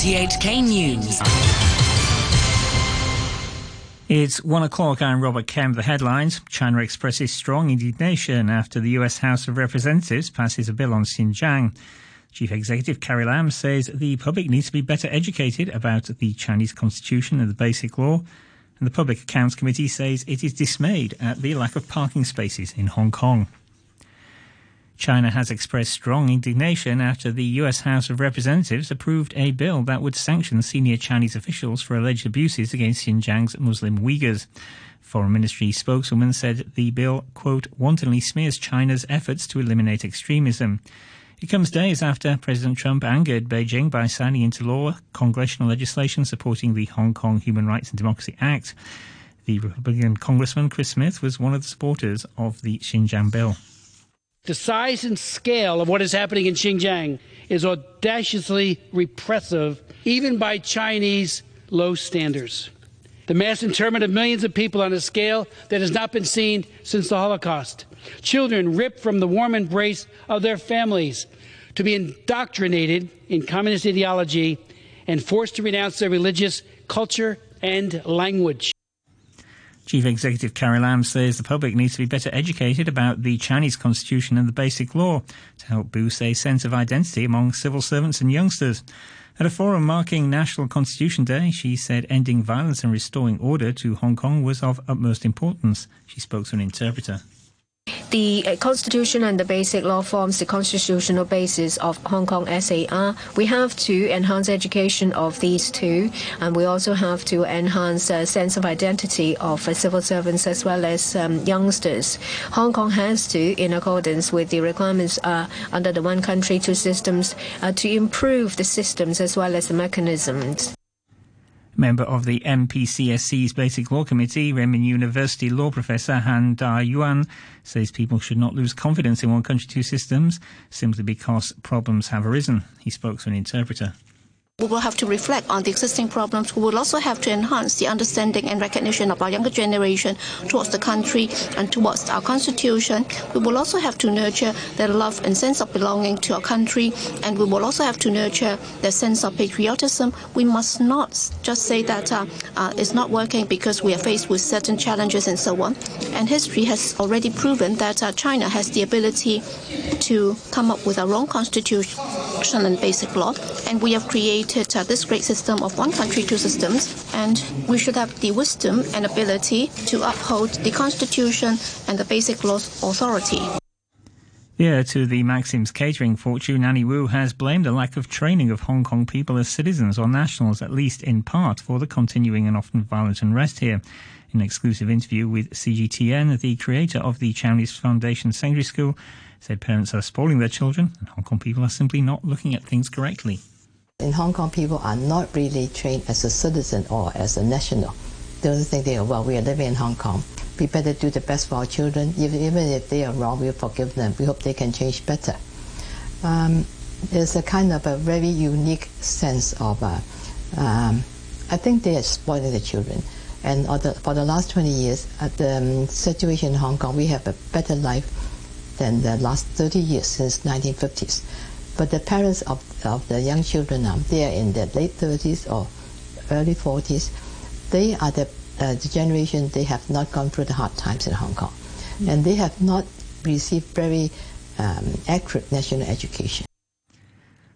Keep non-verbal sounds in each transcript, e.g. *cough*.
RTHK News. It's one o'clock. I'm Robert Kemp. The headlines China expresses strong indignation after the US House of Representatives passes a bill on Xinjiang. Chief Executive Carrie Lam says the public needs to be better educated about the Chinese constitution and the basic law. And the Public Accounts Committee says it is dismayed at the lack of parking spaces in Hong Kong. China has expressed strong indignation after the US House of Representatives approved a bill that would sanction senior Chinese officials for alleged abuses against Xinjiang's Muslim Uyghurs. Foreign Ministry spokeswoman said the bill, quote, wantonly smears China's efforts to eliminate extremism. It comes days after President Trump angered Beijing by signing into law congressional legislation supporting the Hong Kong Human Rights and Democracy Act. The Republican Congressman Chris Smith was one of the supporters of the Xinjiang bill. The size and scale of what is happening in Xinjiang is audaciously repressive, even by Chinese low standards. The mass internment of millions of people on a scale that has not been seen since the Holocaust. Children ripped from the warm embrace of their families to be indoctrinated in communist ideology and forced to renounce their religious culture and language. Chief Executive Carrie Lam says the public needs to be better educated about the Chinese constitution and the basic law to help boost a sense of identity among civil servants and youngsters. At a forum marking National Constitution Day, she said ending violence and restoring order to Hong Kong was of utmost importance. She spoke to an interpreter. The uh, Constitution and the Basic Law forms the constitutional basis of Hong Kong SAR. We have to enhance education of these two, and we also have to enhance a sense of identity of uh, civil servants as well as um, youngsters. Hong Kong has to, in accordance with the requirements uh, under the One Country, Two Systems, uh, to improve the systems as well as the mechanisms. Member of the NPCSC's Basic Law Committee, Renmin University law professor Han Da Yuan says people should not lose confidence in one country, two systems simply because problems have arisen. He spoke to an interpreter. We will have to reflect on the existing problems. We will also have to enhance the understanding and recognition of our younger generation towards the country and towards our constitution. We will also have to nurture their love and sense of belonging to our country, and we will also have to nurture their sense of patriotism. We must not just say that uh, uh, it's not working because we are faced with certain challenges and so on. And history has already proven that uh, China has the ability to come up with our own constitution and basic law, and we have created uh, this great system of one country, two systems, and we should have the wisdom and ability to uphold the Constitution and the basic laws authority. Yeah, to the Maxim's catering fortune, Annie Wu has blamed a lack of training of Hong Kong people as citizens or nationals, at least in part, for the continuing and often violent unrest here. In an exclusive interview with CGTN, the creator of the Chinese Foundation Secondary School said parents are spoiling their children and Hong Kong people are simply not looking at things correctly. In Hong Kong, people are not really trained as a citizen or as a national. They only think they are, well, we are living in Hong Kong. We better do the best for our children. Even, even if they are wrong, we'll forgive them. We hope they can change better. Um, there's a kind of a very unique sense of, uh, um, I think they are spoiling the children. And the, for the last 20 years, at the um, situation in Hong Kong, we have a better life than the last 30 years since 1950s. But the parents of, of the young children now, they are in their late 30s or early 40s. They are the, uh, the generation, they have not gone through the hard times in Hong Kong. Mm. And they have not received very um, accurate national education.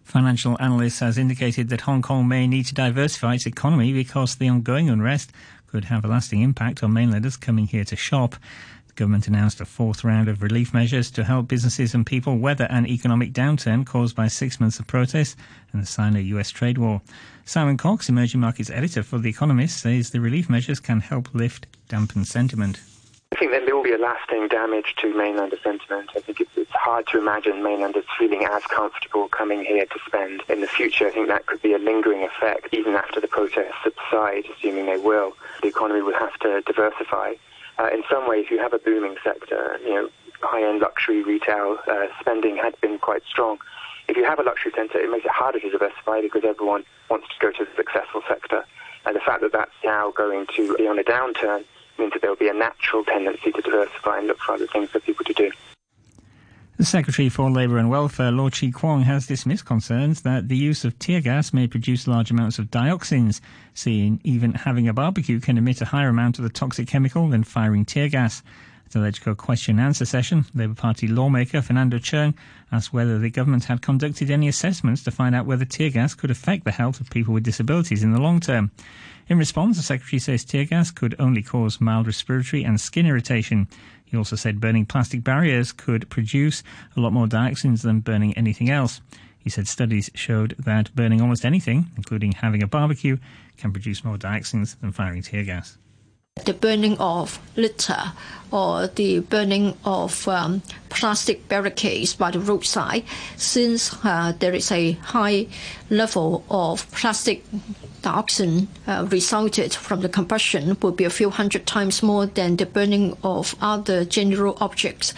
Financial analysts has indicated that Hong Kong may need to diversify its economy because the ongoing unrest could have a lasting impact on mainlanders coming here to shop government announced a fourth round of relief measures to help businesses and people weather an economic downturn caused by six months of protests and the Sino-US trade war. Simon Cox, emerging markets editor for The Economist, says the relief measures can help lift dampened sentiment. I think that there will be a lasting damage to mainlander sentiment. I think it's, it's hard to imagine mainlanders feeling as comfortable coming here to spend in the future. I think that could be a lingering effect even after the protests subside, assuming they will. The economy will have to diversify uh, in some ways you have a booming sector. You know, high-end luxury retail uh, spending had been quite strong. If you have a luxury centre, it makes it harder to diversify because everyone wants to go to the successful sector. And the fact that that's now going to be on a downturn means that there will be a natural tendency to diversify and look for other things for people to do. The Secretary for Labour and Welfare, Law Chi Kwong, has dismissed concerns that the use of tear gas may produce large amounts of dioxins, saying even having a barbecue can emit a higher amount of the toxic chemical than firing tear gas. At the LegCo question and answer session, Labour Party lawmaker Fernando Cheung asked whether the government had conducted any assessments to find out whether tear gas could affect the health of people with disabilities in the long term. In response, the Secretary says tear gas could only cause mild respiratory and skin irritation. He also said burning plastic barriers could produce a lot more dioxins than burning anything else. He said studies showed that burning almost anything, including having a barbecue, can produce more dioxins than firing tear gas. The burning of litter or the burning of um, plastic barricades by the roadside, since uh, there is a high level of plastic dioxin uh, resulted from the combustion will be a few hundred times more than the burning of other general objects.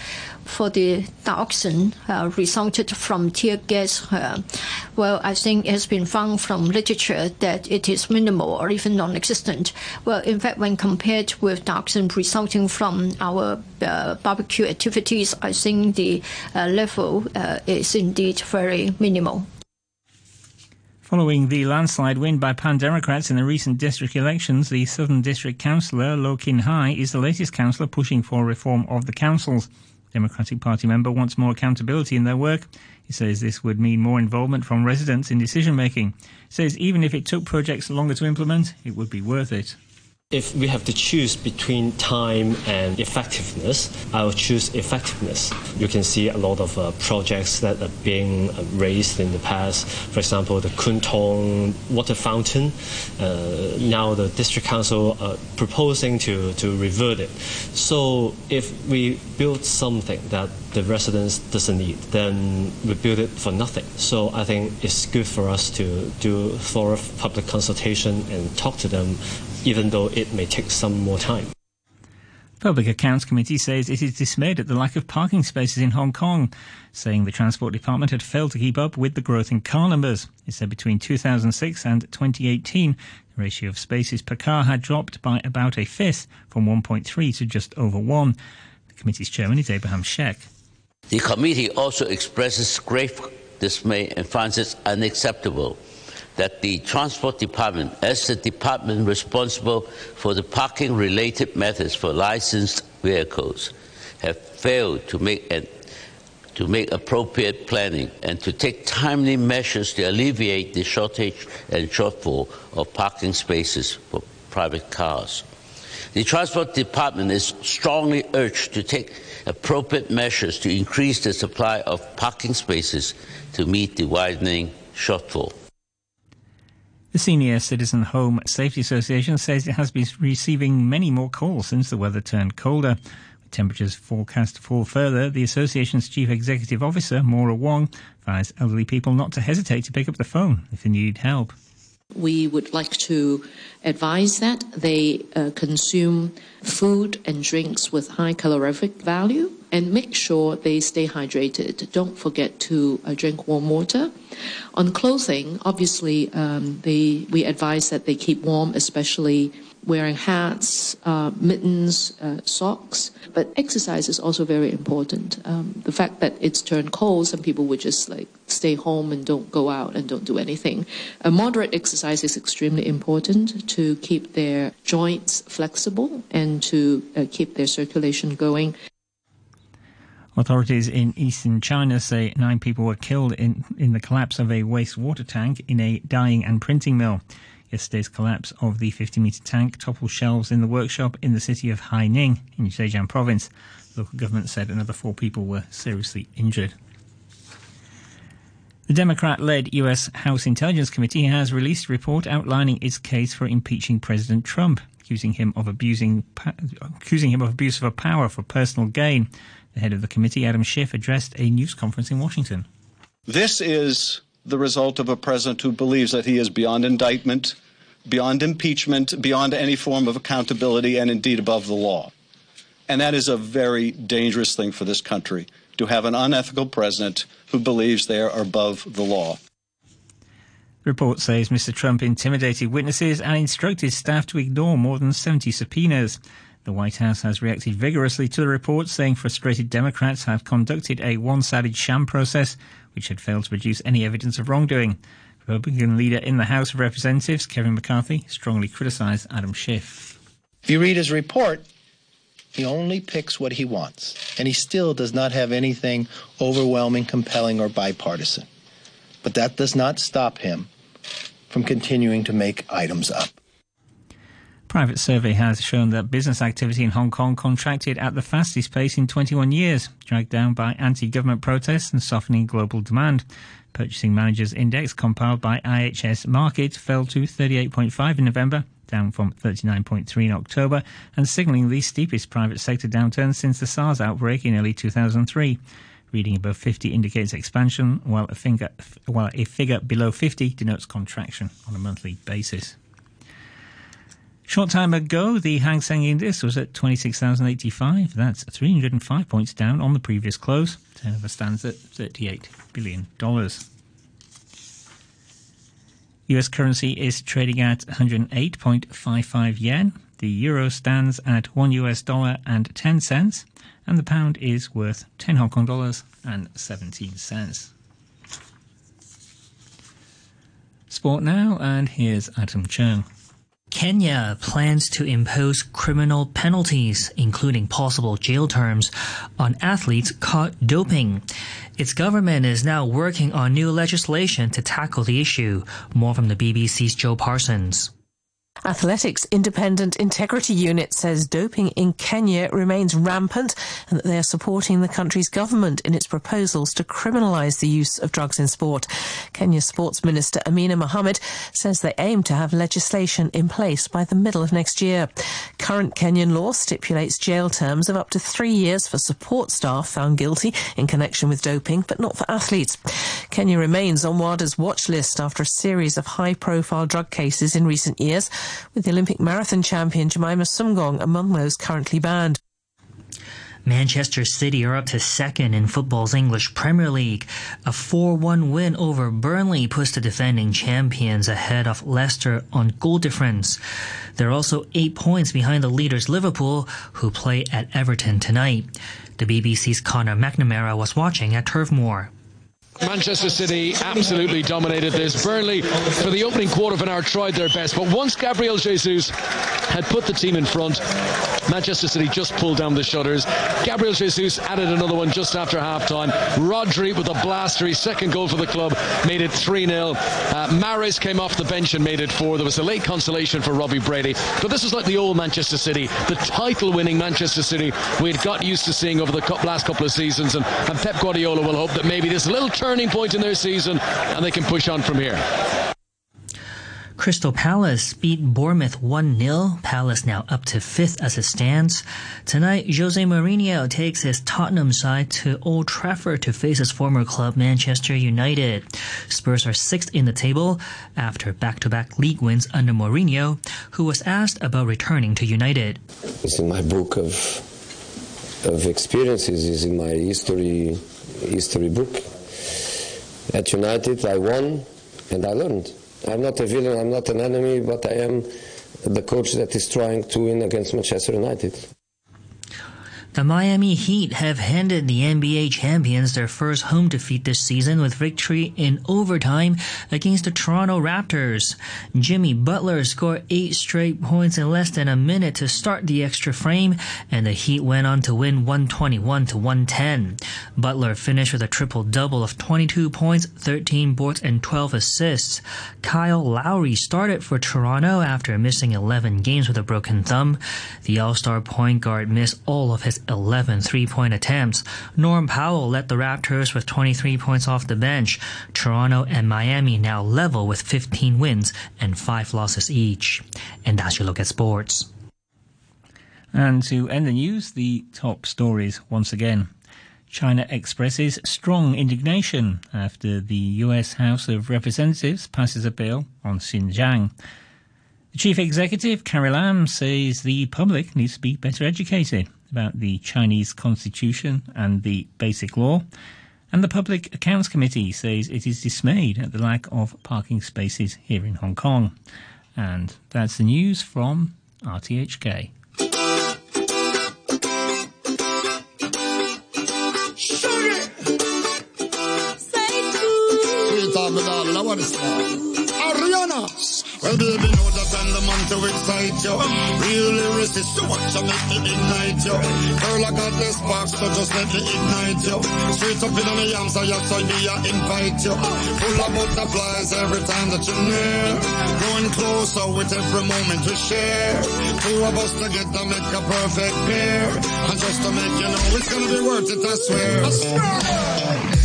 For the dioxin uh, resulted from tear gas, uh, well, I think it has been found from literature that it is minimal or even non-existent. Well, in fact, when compared with dioxin resulting from our uh, barbecue activities, I think the uh, level uh, is indeed very minimal. Following the landslide win by Pan Democrats in the recent district elections, the Southern District Councillor Lo Kin Hei is the latest councillor pushing for reform of the councils. Democratic Party member wants more accountability in their work. He says this would mean more involvement from residents in decision making. Says even if it took projects longer to implement, it would be worth it. If we have to choose between time and effectiveness, I will choose effectiveness. You can see a lot of uh, projects that are being uh, raised in the past. For example, the Kwun Tong water fountain. Uh, now the district council are proposing to, to revert it. So if we build something that the residents doesn't need, then we build it for nothing. So I think it's good for us to do thorough public consultation and talk to them even though it may take some more time. Public Accounts Committee says it is dismayed at the lack of parking spaces in Hong Kong, saying the Transport Department had failed to keep up with the growth in car numbers. It said between 2006 and 2018, the ratio of spaces per car had dropped by about a fifth, from 1.3 to just over 1. The committee's chairman is Abraham Shek. The committee also expresses grave dismay and finds it unacceptable that the Transport Department, as the department responsible for the parking related matters for licensed vehicles, have failed to make an to make appropriate planning and to take timely measures to alleviate the shortage and shortfall of parking spaces for private cars. The Transport Department is strongly urged to take appropriate measures to increase the supply of parking spaces to meet the widening shortfall. The Senior Citizen Home Safety Association says it has been receiving many more calls since the weather turned colder. With temperatures forecast to fall further, the association's chief executive officer, Maura Wong, advised elderly people not to hesitate to pick up the phone if they need help. We would like to advise that they uh, consume food and drinks with high calorific value and make sure they stay hydrated. Don't forget to uh, drink warm water. On clothing, obviously, um, they, we advise that they keep warm, especially wearing hats, uh, mittens, uh, socks. But exercise is also very important. Um, the fact that it's turned cold, some people would just like stay home and don't go out and don't do anything. A moderate exercise is extremely important to keep their joints flexible and to uh, keep their circulation going. Authorities in eastern China say nine people were killed in, in the collapse of a wastewater tank in a dyeing and printing mill. Yesterday's collapse of the 50 metre tank toppled shelves in the workshop in the city of Haining in Zhejiang province. The local government said another four people were seriously injured. The Democrat led U.S. House Intelligence Committee has released a report outlining its case for impeaching President Trump, accusing him of abusing, accusing him of abuse of a power for personal gain. The head of the committee, Adam Schiff, addressed a news conference in Washington. This is the result of a president who believes that he is beyond indictment, beyond impeachment, beyond any form of accountability, and indeed above the law. And that is a very dangerous thing for this country to have an unethical president who believes they are above the law. Report says Mr. Trump intimidated witnesses and instructed staff to ignore more than 70 subpoenas. The White House has reacted vigorously to the report, saying frustrated Democrats have conducted a one sided sham process which had failed to produce any evidence of wrongdoing. Republican leader in the House of Representatives, Kevin McCarthy, strongly criticized Adam Schiff. If you read his report, he only picks what he wants, and he still does not have anything overwhelming, compelling, or bipartisan. But that does not stop him from continuing to make items up. Private survey has shown that business activity in Hong Kong contracted at the fastest pace in 21 years, dragged down by anti-government protests and softening global demand. Purchasing Managers Index compiled by IHS Markit fell to 38.5 in November, down from 39.3 in October, and signalling the steepest private sector downturn since the SARS outbreak in early 2003. Reading above 50 indicates expansion, while a, finger, while a figure below 50 denotes contraction on a monthly basis. Short time ago, the Hang Seng Index was at 26,085. That's 305 points down on the previous close. Turnover stands at $38 billion. US currency is trading at 108.55 yen. The euro stands at 1 US dollar and 10 cents. And the pound is worth 10 Hong Kong dollars and 17 cents. Sport now, and here's Adam Chung. Kenya plans to impose criminal penalties, including possible jail terms, on athletes caught doping. Its government is now working on new legislation to tackle the issue. More from the BBC's Joe Parsons. Athletics Independent Integrity Unit says doping in Kenya remains rampant and that they are supporting the country's government in its proposals to criminalise the use of drugs in sport. Kenya's Sports Minister Amina Mohamed says they aim to have legislation in place by the middle of next year. Current Kenyan law stipulates jail terms of up to three years for support staff found guilty in connection with doping, but not for athletes. Kenya remains on WADA's watch list after a series of high profile drug cases in recent years with the Olympic marathon champion Jemima Sumgong among those currently banned. Manchester City are up to second in football's English Premier League. A 4-1 win over Burnley puts the defending champions ahead of Leicester on goal difference. They're also eight points behind the leaders Liverpool, who play at Everton tonight. The BBC's Conor McNamara was watching at Turf Moor. Manchester City absolutely dominated this. Burnley, for the opening quarter of an hour, tried their best, but once Gabriel Jesus had put the team in front, Manchester City just pulled down the shutters. Gabriel Jesus added another one just after halftime. Rodri with a blaster, his second goal for the club, made it 3 0. Uh, came off the bench and made it 4. There was a late consolation for Robbie Brady. But this is like the old Manchester City, the title winning Manchester City we'd got used to seeing over the last couple of seasons. And, and Pep Guardiola will hope that maybe this little turning point in their season and they can push on from here. Crystal Palace beat Bournemouth 1 0. Palace now up to fifth as it stands. Tonight, Jose Mourinho takes his Tottenham side to Old Trafford to face his former club, Manchester United. Spurs are sixth in the table after back to back league wins under Mourinho, who was asked about returning to United. It's in my book of, of experiences, it's in my history, history book. At United, I won and I learned. I'm not a villain, I'm not an enemy, but I am the coach that is trying to win against Manchester United. The Miami Heat have handed the NBA champions their first home defeat this season with victory in overtime against the Toronto Raptors. Jimmy Butler scored eight straight points in less than a minute to start the extra frame, and the Heat went on to win 121 to 110. Butler finished with a triple double of 22 points, 13 boards, and 12 assists. Kyle Lowry started for Toronto after missing 11 games with a broken thumb. The All-Star point guard missed all of his 11 three-point attempts. Norm Powell led the Raptors with 23 points off the bench. Toronto and Miami now level with 15 wins and 5 losses each. And that's your look at sports. And to end the news, the top stories once again. China expresses strong indignation after the US House of Representatives passes a bill on Xinjiang. The chief executive, Carrie Lam, says the public needs to be better educated about the Chinese constitution and the basic law. And the Public Accounts Committee says it is dismayed at the lack of parking spaces here in Hong Kong. And that's the news from RTHK. Sugar. Say well, baby, know that I'm the man to excite you. Real lyricist, so much I make me ignite you. Girl, I got the spark, so just let me ignite you. Straight up in my arms, so yes, I be, I invite you. Full of butterflies every time that you're near. Growing closer with every moment we share. Two of us together make a perfect pair. And just to make you know, it's gonna be worth it, I swear. I swear.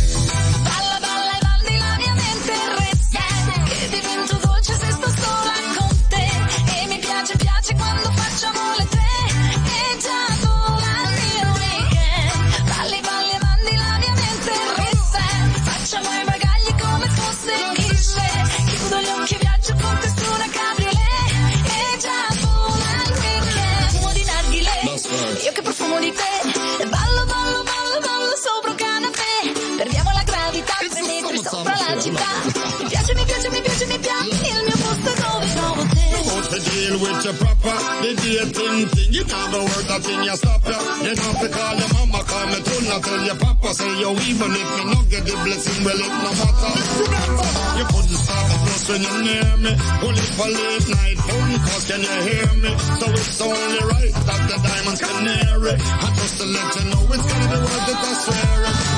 Dating thing You never work that thing You stop ya You don't have to call your mama Call me too Not tell your papa Say yo even if me not get the blessing Well it no matter. Remember You couldn't stop a plus when you're near me. Only for late night phone calls Can you hear me? So it's only right That the diamonds can hear it. And just to let you know It's gonna be worth it I swear it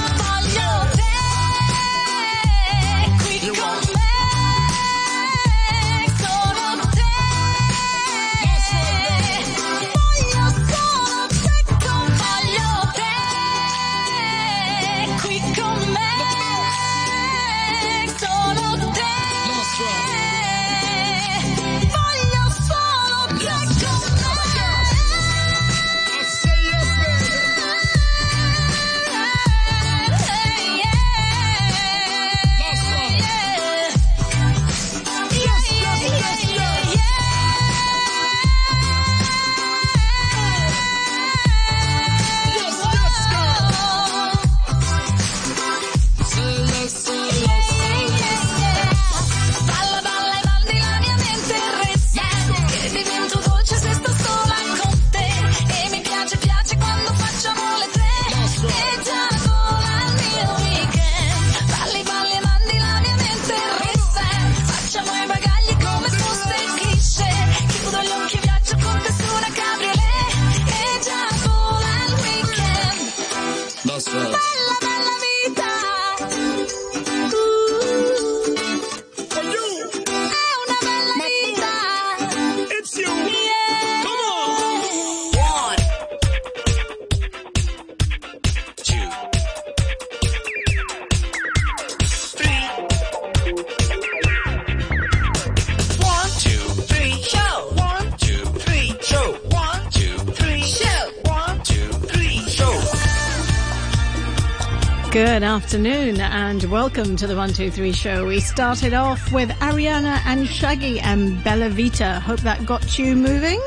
Good afternoon and welcome to the 123 show. We started off with Ariana and Shaggy and Bella Vita. Hope that got you moving.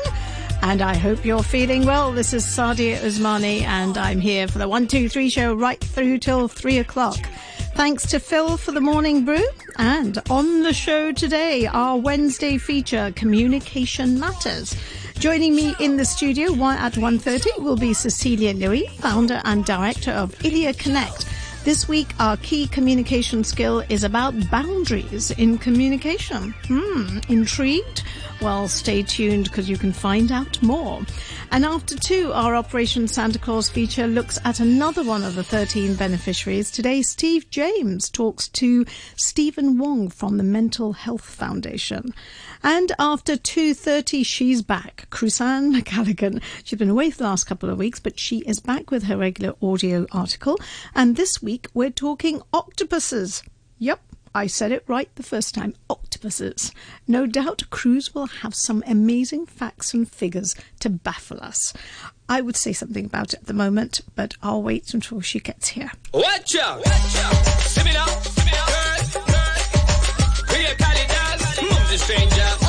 And I hope you're feeling well. This is Sadia Usmani and I'm here for the 123 show right through till 3 o'clock. Thanks to Phil for the morning brew. And on the show today, our Wednesday feature, Communication Matters. Joining me in the studio at 1.30 will be Cecilia Louis, founder and director of Ilia Connect. This week, our key communication skill is about boundaries in communication. Hmm, intrigued? Well, stay tuned because you can find out more. And after two, our Operation Santa Claus feature looks at another one of the 13 beneficiaries. Today, Steve James talks to Stephen Wong from the Mental Health Foundation. And after 2.30, she's back. Crusan *laughs* McCalligan. She's been away for the last couple of weeks, but she is back with her regular audio article. And this week, we're talking octopuses. Yep. I said it right the first time. Octopuses. No doubt Cruz will have some amazing facts and figures to baffle us. I would say something about it at the moment, but I'll wait until she gets here. Watch out! Watch out! See me now, see me now. Girl, girl. Stranger.